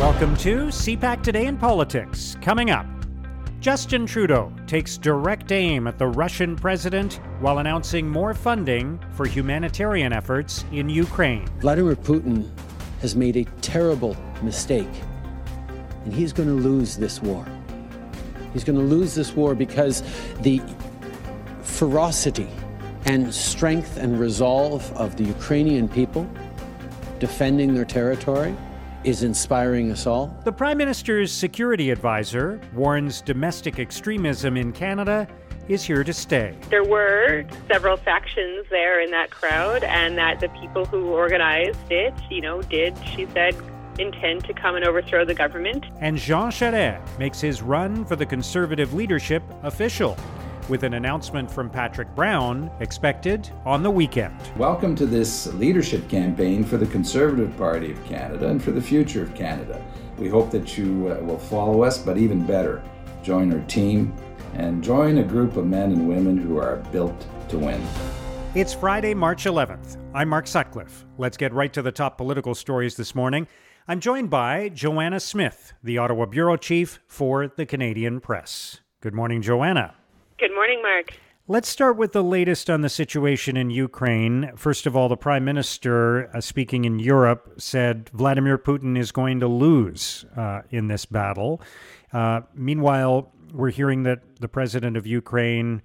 Welcome to CPAC Today in Politics. Coming up, Justin Trudeau takes direct aim at the Russian president while announcing more funding for humanitarian efforts in Ukraine. Vladimir Putin has made a terrible mistake, and he's going to lose this war. He's going to lose this war because the ferocity and strength and resolve of the Ukrainian people defending their territory is inspiring us all. The Prime Minister's security advisor warns domestic extremism in Canada is here to stay. There were several factions there in that crowd, and that the people who organized it, you know, did, she said, intend to come and overthrow the government. And Jean Charest makes his run for the Conservative leadership official with an announcement from Patrick Brown expected on the weekend. Welcome to this leadership campaign for the Conservative Party of Canada and for the future of Canada. We hope that you uh, will follow us, but even better, join our team and join a group of men and women who are built to win. It's Friday, March 11th. I'm Mark Sutcliffe. Let's get right to the top political stories this morning. I'm joined by Joanna Smith, the Ottawa Bureau Chief for the Canadian Press. Good morning, Joanna. Good morning, Mark. Let's start with the latest on the situation in Ukraine. First of all, the Prime Minister, uh, speaking in Europe, said Vladimir Putin is going to lose uh, in this battle. Uh, meanwhile, we're hearing that the President of Ukraine,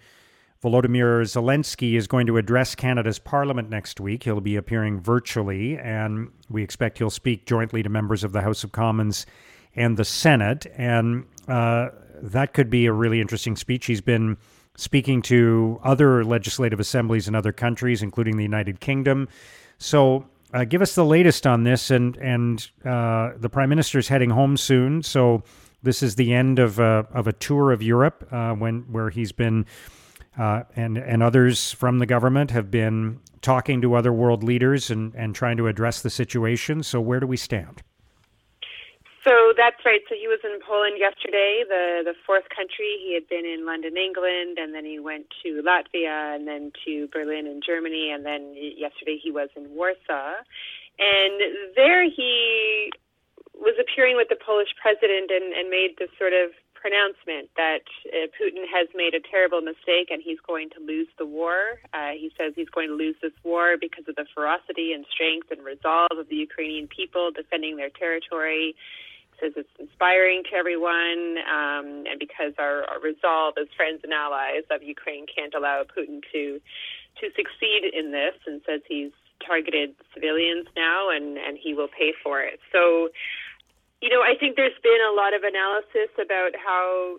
Volodymyr Zelensky, is going to address Canada's Parliament next week. He'll be appearing virtually, and we expect he'll speak jointly to members of the House of Commons and the Senate. And uh, that could be a really interesting speech. He's been speaking to other legislative assemblies in other countries, including the United Kingdom. So, uh, give us the latest on this. And and uh, the prime minister is heading home soon. So, this is the end of a, of a tour of Europe, uh, when where he's been. Uh, and and others from the government have been talking to other world leaders and, and trying to address the situation. So where do we stand? So that's right. So he was in Poland yesterday, the the fourth country. He had been in London, England, and then he went to Latvia, and then to Berlin in Germany, and then yesterday he was in Warsaw, and there he was appearing with the Polish president and, and made this sort of pronouncement that uh, Putin has made a terrible mistake and he's going to lose the war. Uh, he says he's going to lose this war because of the ferocity and strength and resolve of the Ukrainian people defending their territory says it's inspiring to everyone, um, and because our, our resolve as friends and allies of Ukraine can't allow Putin to to succeed in this, and says he's targeted civilians now, and and he will pay for it. So, you know, I think there's been a lot of analysis about how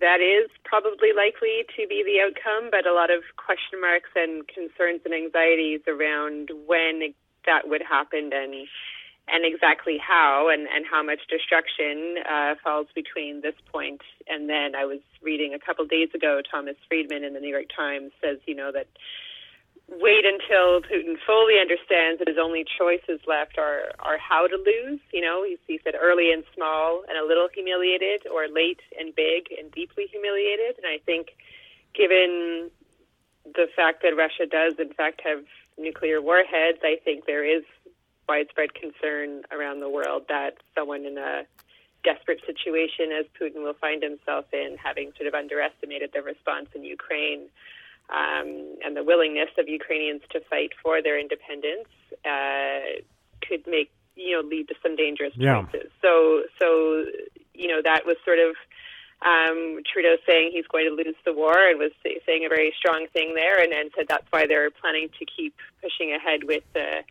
that is probably likely to be the outcome, but a lot of question marks and concerns and anxieties around when that would happen and and exactly how and, and how much destruction uh, falls between this point and then. I was reading a couple days ago, Thomas Friedman in the New York Times says, you know, that wait until Putin fully understands that his only choices left are, are how to lose. You know, he, he said early and small and a little humiliated, or late and big and deeply humiliated. And I think, given the fact that Russia does, in fact, have nuclear warheads, I think there is widespread concern around the world that someone in a desperate situation as Putin will find himself in, having sort of underestimated the response in Ukraine um, and the willingness of Ukrainians to fight for their independence, uh, could make you know lead to some dangerous yeah. choices. So, so you know that was sort of. Um, Trudeau saying he's going to lose the war and was say, saying a very strong thing there, and, and said that's why they're planning to keep pushing ahead with the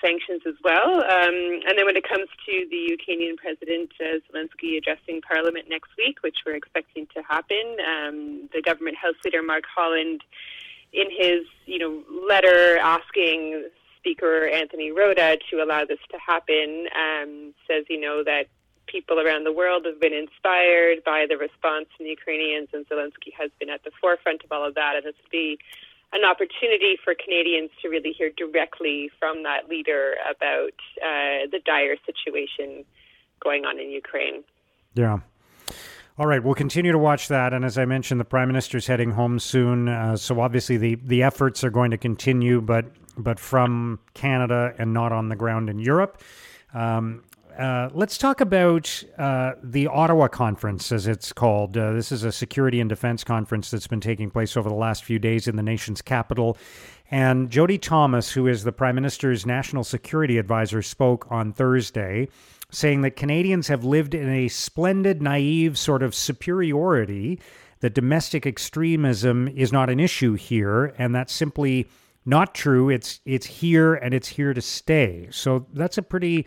sanctions as well. Um, and then when it comes to the Ukrainian President uh, Zelensky addressing Parliament next week, which we're expecting to happen, um, the government House Leader Mark Holland, in his you know letter asking Speaker Anthony Rota to allow this to happen, um, says you know that people around the world have been inspired by the response from the Ukrainians, and Zelensky has been at the forefront of all of that, and this would be an opportunity for Canadians to really hear directly from that leader about uh, the dire situation going on in Ukraine. Yeah. All right, we'll continue to watch that. And as I mentioned, the Prime Minister's heading home soon. Uh, so obviously the, the efforts are going to continue, but, but from Canada and not on the ground in Europe. Um, uh, let's talk about uh, the Ottawa Conference, as it's called. Uh, this is a security and defense conference that's been taking place over the last few days in the nation's capital. And Jody Thomas, who is the Prime Minister's national security advisor, spoke on Thursday, saying that Canadians have lived in a splendid, naive sort of superiority, that domestic extremism is not an issue here, and that's simply not true. It's it's here and it's here to stay. So that's a pretty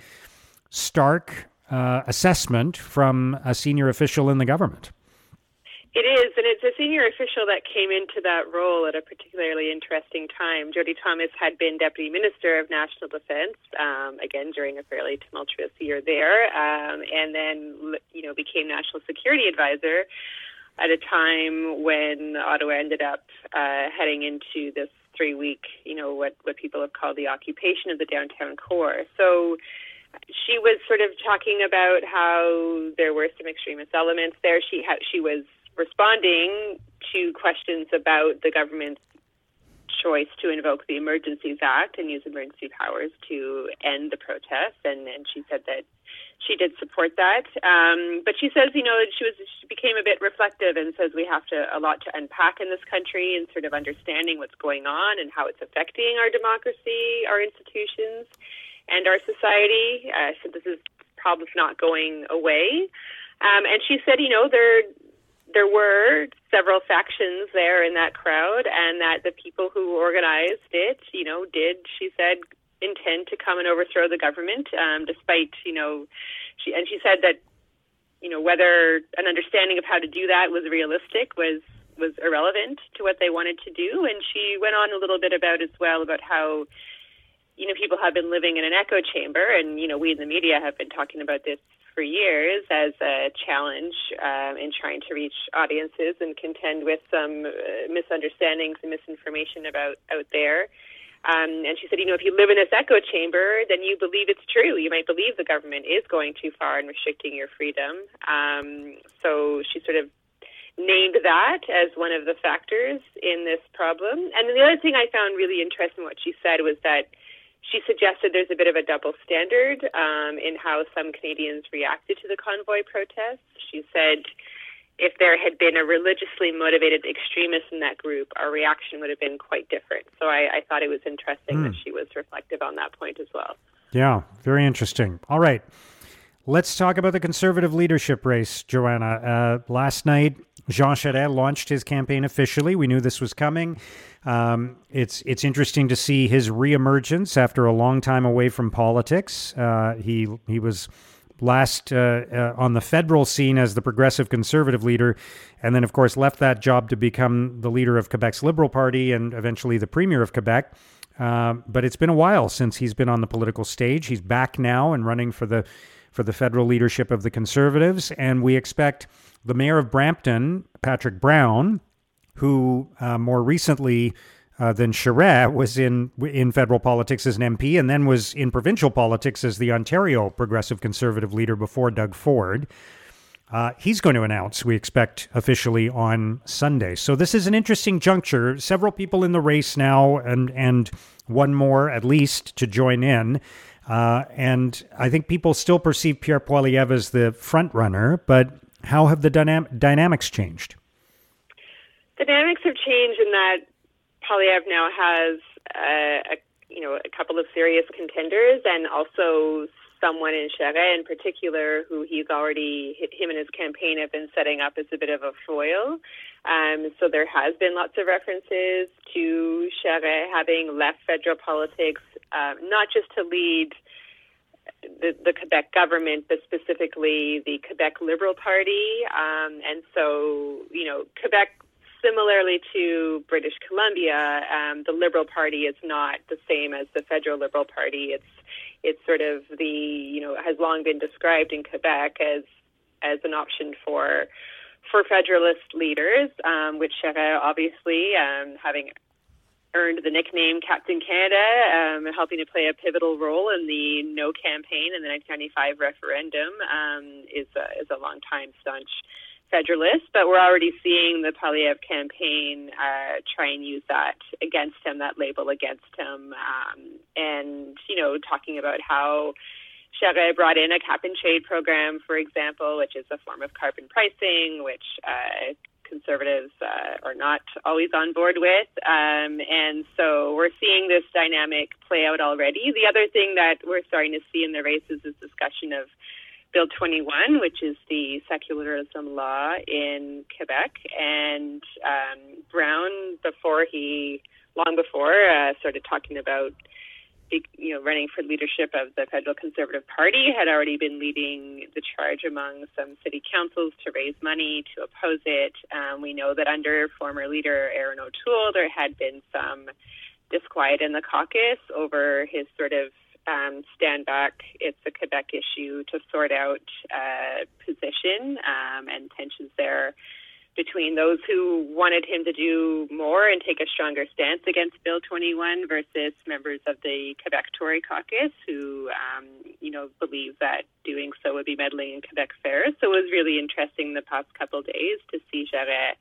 stark uh, assessment from a senior official in the government. It is, and it's a senior official that came into that role at a particularly interesting time. Jody Thomas had been Deputy Minister of National Defence, um, again during a fairly tumultuous year there, um, and then you know became National Security Advisor at a time when Ottawa ended up uh, heading into this three-week, you know, what what people have called the occupation of the downtown core. So she was sort of talking about how there were some extremist elements there. She she was responding to questions about the government's choice to invoke the Emergencies Act and use emergency powers to end the protests, and, and she said that she did support that. Um, but she says, you know, she was she became a bit reflective and says we have to a lot to unpack in this country and sort of understanding what's going on and how it's affecting our democracy, our institutions, and our society. Uh, so this is probably not going away. Um, and she said, you know, there there were several factions there in that crowd, and that the people who organized it, you know, did, she said, intend to come and overthrow the government, um, despite, you know, she and she said that, you know, whether an understanding of how to do that was realistic was was irrelevant to what they wanted to do, and she went on a little bit about as well about how. You know, people have been living in an echo chamber, and you know, we in the media have been talking about this for years as a challenge um, in trying to reach audiences and contend with some uh, misunderstandings and misinformation about out there. Um, and she said, you know, if you live in this echo chamber, then you believe it's true. You might believe the government is going too far in restricting your freedom. Um, so she sort of named that as one of the factors in this problem. And the other thing I found really interesting what she said was that she suggested there's a bit of a double standard um, in how some Canadians reacted to the convoy protests. She said if there had been a religiously motivated extremist in that group, our reaction would have been quite different. So I, I thought it was interesting mm. that she was reflective on that point as well. Yeah, very interesting. All right. Let's talk about the conservative leadership race, Joanna. Uh, last night, Jean Charest launched his campaign officially. We knew this was coming. Um, it's it's interesting to see his reemergence after a long time away from politics. Uh, he he was last uh, uh, on the federal scene as the progressive conservative leader, and then of course left that job to become the leader of Quebec's Liberal Party and eventually the premier of Quebec. Um, but it's been a while since he's been on the political stage. He's back now and running for the for the federal leadership of the Conservatives, and we expect the mayor of Brampton, Patrick Brown, who uh, more recently uh, than Charest was in in federal politics as an MP and then was in provincial politics as the Ontario Progressive Conservative leader before Doug Ford. Uh, he's going to announce, we expect officially on Sunday. So this is an interesting juncture. Several people in the race now, and and one more at least to join in. Uh, and I think people still perceive Pierre Poilievre as the front runner, but how have the dynam- dynamics changed? Dynamics have changed in that Poilievre now has uh, a you know a couple of serious contenders, and also someone in Charest in particular who he's already him and his campaign have been setting up as a bit of a foil. Um, so there has been lots of references to Charest having left federal politics, uh, not just to lead the, the Quebec government, but specifically the Quebec Liberal Party. Um, and so, you know, Quebec, similarly to British Columbia, um, the Liberal Party is not the same as the Federal Liberal Party. It's it's sort of the you know has long been described in Quebec as as an option for for Federalist leaders, um, which Charest obviously um, having earned the nickname Captain Canada, um, helping to play a pivotal role in the No campaign in the 1995 referendum, um, is a, is a long time staunch Federalist. But we're already seeing the Poilievre campaign uh, try and use that against him, that label against him, um, and you know, talking about how Charest brought in a cap and trade program, for example, which is a form of carbon pricing, which uh, conservatives uh, are not always on board with. Um, and so we're seeing this dynamic play out already. The other thing that we're starting to see in the races is discussion of Bill 21, which is the secularism law in Quebec. And um, Brown, before he, long before, uh, started talking about you know, running for leadership of the federal Conservative Party, had already been leading the charge among some city councils to raise money to oppose it. Um, we know that under former leader Erin O'Toole, there had been some disquiet in the caucus over his sort of um, stand back, it's a Quebec issue to sort out uh, position um, and tensions there between those who wanted him to do more and take a stronger stance against Bill 21 versus members of the Quebec Tory caucus who, um, you know, believe that doing so would be meddling in Quebec affairs. So it was really interesting the past couple of days to see Charest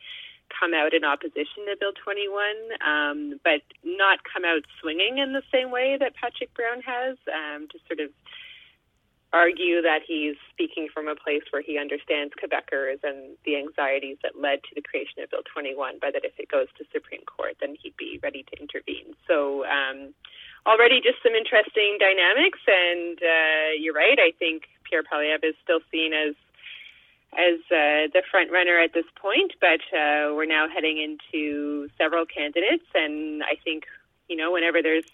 come out in opposition to Bill 21, um, but not come out swinging in the same way that Patrick Brown has, um, to sort of argue that he's speaking from a place where he understands Quebecers and the anxieties that led to the creation of Bill 21, but that if it goes to Supreme Court, then he'd be ready to intervene. So um, already just some interesting dynamics, and uh, you're right. I think Pierre Poilievre is still seen as as uh, the front runner at this point, but uh, we're now heading into several candidates, and I think you know whenever there's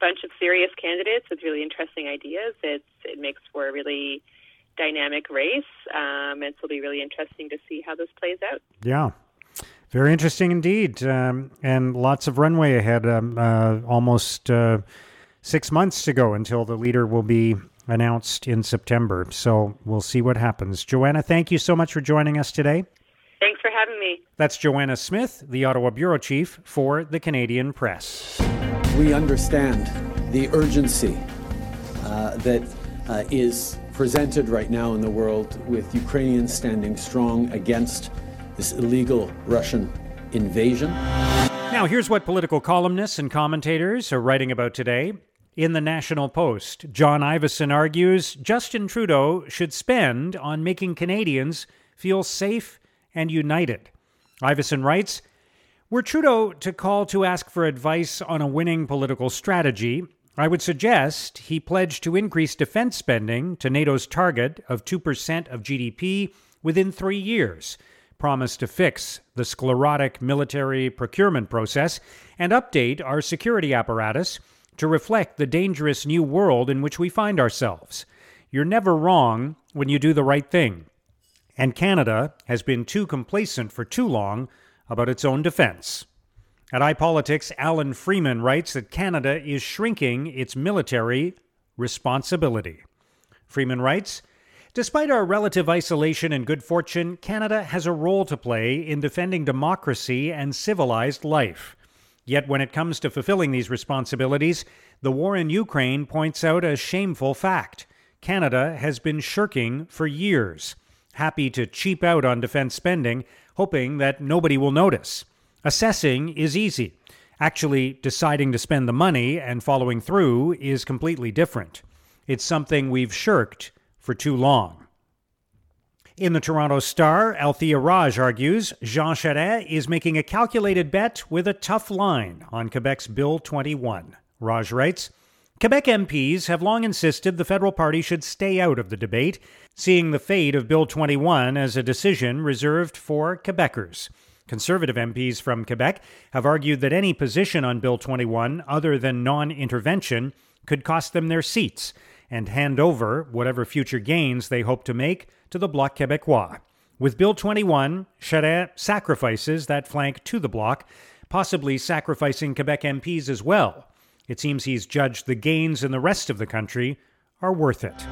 bunch of serious candidates with really interesting ideas. It's it makes for a really dynamic race, um, and it'll be really interesting to see how this plays out. Yeah. Very interesting indeed, um, and lots of runway ahead. Um, uh, almost uh, six months to go until the leader will be announced in September. So we'll see what happens. Joanna, thank you so much for joining us today. Thanks for having me. That's Joanna Smith, the Ottawa Bureau Chief for the Canadian Press we understand the urgency uh, that uh, is presented right now in the world with Ukrainians standing strong against this illegal Russian invasion. Now, here's what political columnists and commentators are writing about today. In the National Post, John Ivison argues Justin Trudeau should spend on making Canadians feel safe and united. Ivison writes were Trudeau to call to ask for advice on a winning political strategy, I would suggest he pledge to increase defense spending to NATO's target of 2% of GDP within three years, promise to fix the sclerotic military procurement process, and update our security apparatus to reflect the dangerous new world in which we find ourselves. You're never wrong when you do the right thing. And Canada has been too complacent for too long about its own defense. At iPolitics, Alan Freeman writes that Canada is shrinking its military responsibility. Freeman writes Despite our relative isolation and good fortune, Canada has a role to play in defending democracy and civilized life. Yet when it comes to fulfilling these responsibilities, the war in Ukraine points out a shameful fact. Canada has been shirking for years, happy to cheap out on defense spending hoping that nobody will notice. Assessing is easy. Actually, deciding to spend the money and following through is completely different. It's something we've shirked for too long. In the Toronto Star, Althea Raj argues Jean Charest is making a calculated bet with a tough line on Quebec's Bill 21. Raj writes Quebec MPs have long insisted the federal party should stay out of the debate, seeing the fate of Bill 21 as a decision reserved for Quebecers. Conservative MPs from Quebec have argued that any position on Bill 21 other than non intervention could cost them their seats and hand over whatever future gains they hope to make to the Bloc Québécois. With Bill 21, Charest sacrifices that flank to the Bloc, possibly sacrificing Quebec MPs as well. It seems he's judged the gains in the rest of the country are worth it.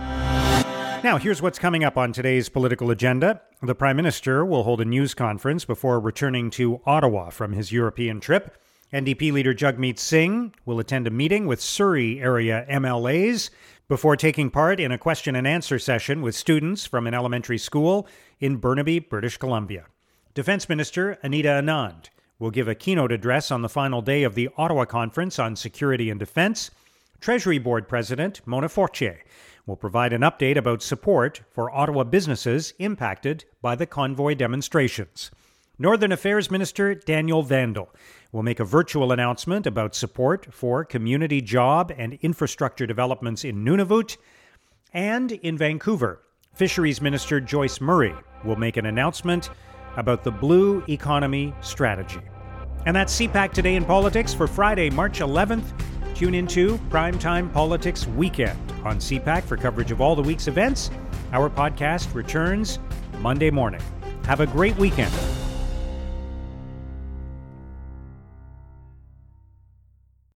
Now, here's what's coming up on today's political agenda. The Prime Minister will hold a news conference before returning to Ottawa from his European trip. NDP leader Jagmeet Singh will attend a meeting with Surrey area MLAs before taking part in a question and answer session with students from an elementary school in Burnaby, British Columbia. Defense Minister Anita Anand will give a keynote address on the final day of the Ottawa Conference on Security and Defense. Treasury Board President Mona Fortier will provide an update about support for Ottawa businesses impacted by the convoy demonstrations. Northern Affairs Minister Daniel Vandal will make a virtual announcement about support for community job and infrastructure developments in Nunavut and in Vancouver. Fisheries Minister Joyce Murray will make an announcement about the Blue Economy Strategy. And that's CPAC Today in Politics for Friday, March 11th. Tune into Primetime Politics Weekend on CPAC for coverage of all the week's events. Our podcast returns Monday morning. Have a great weekend.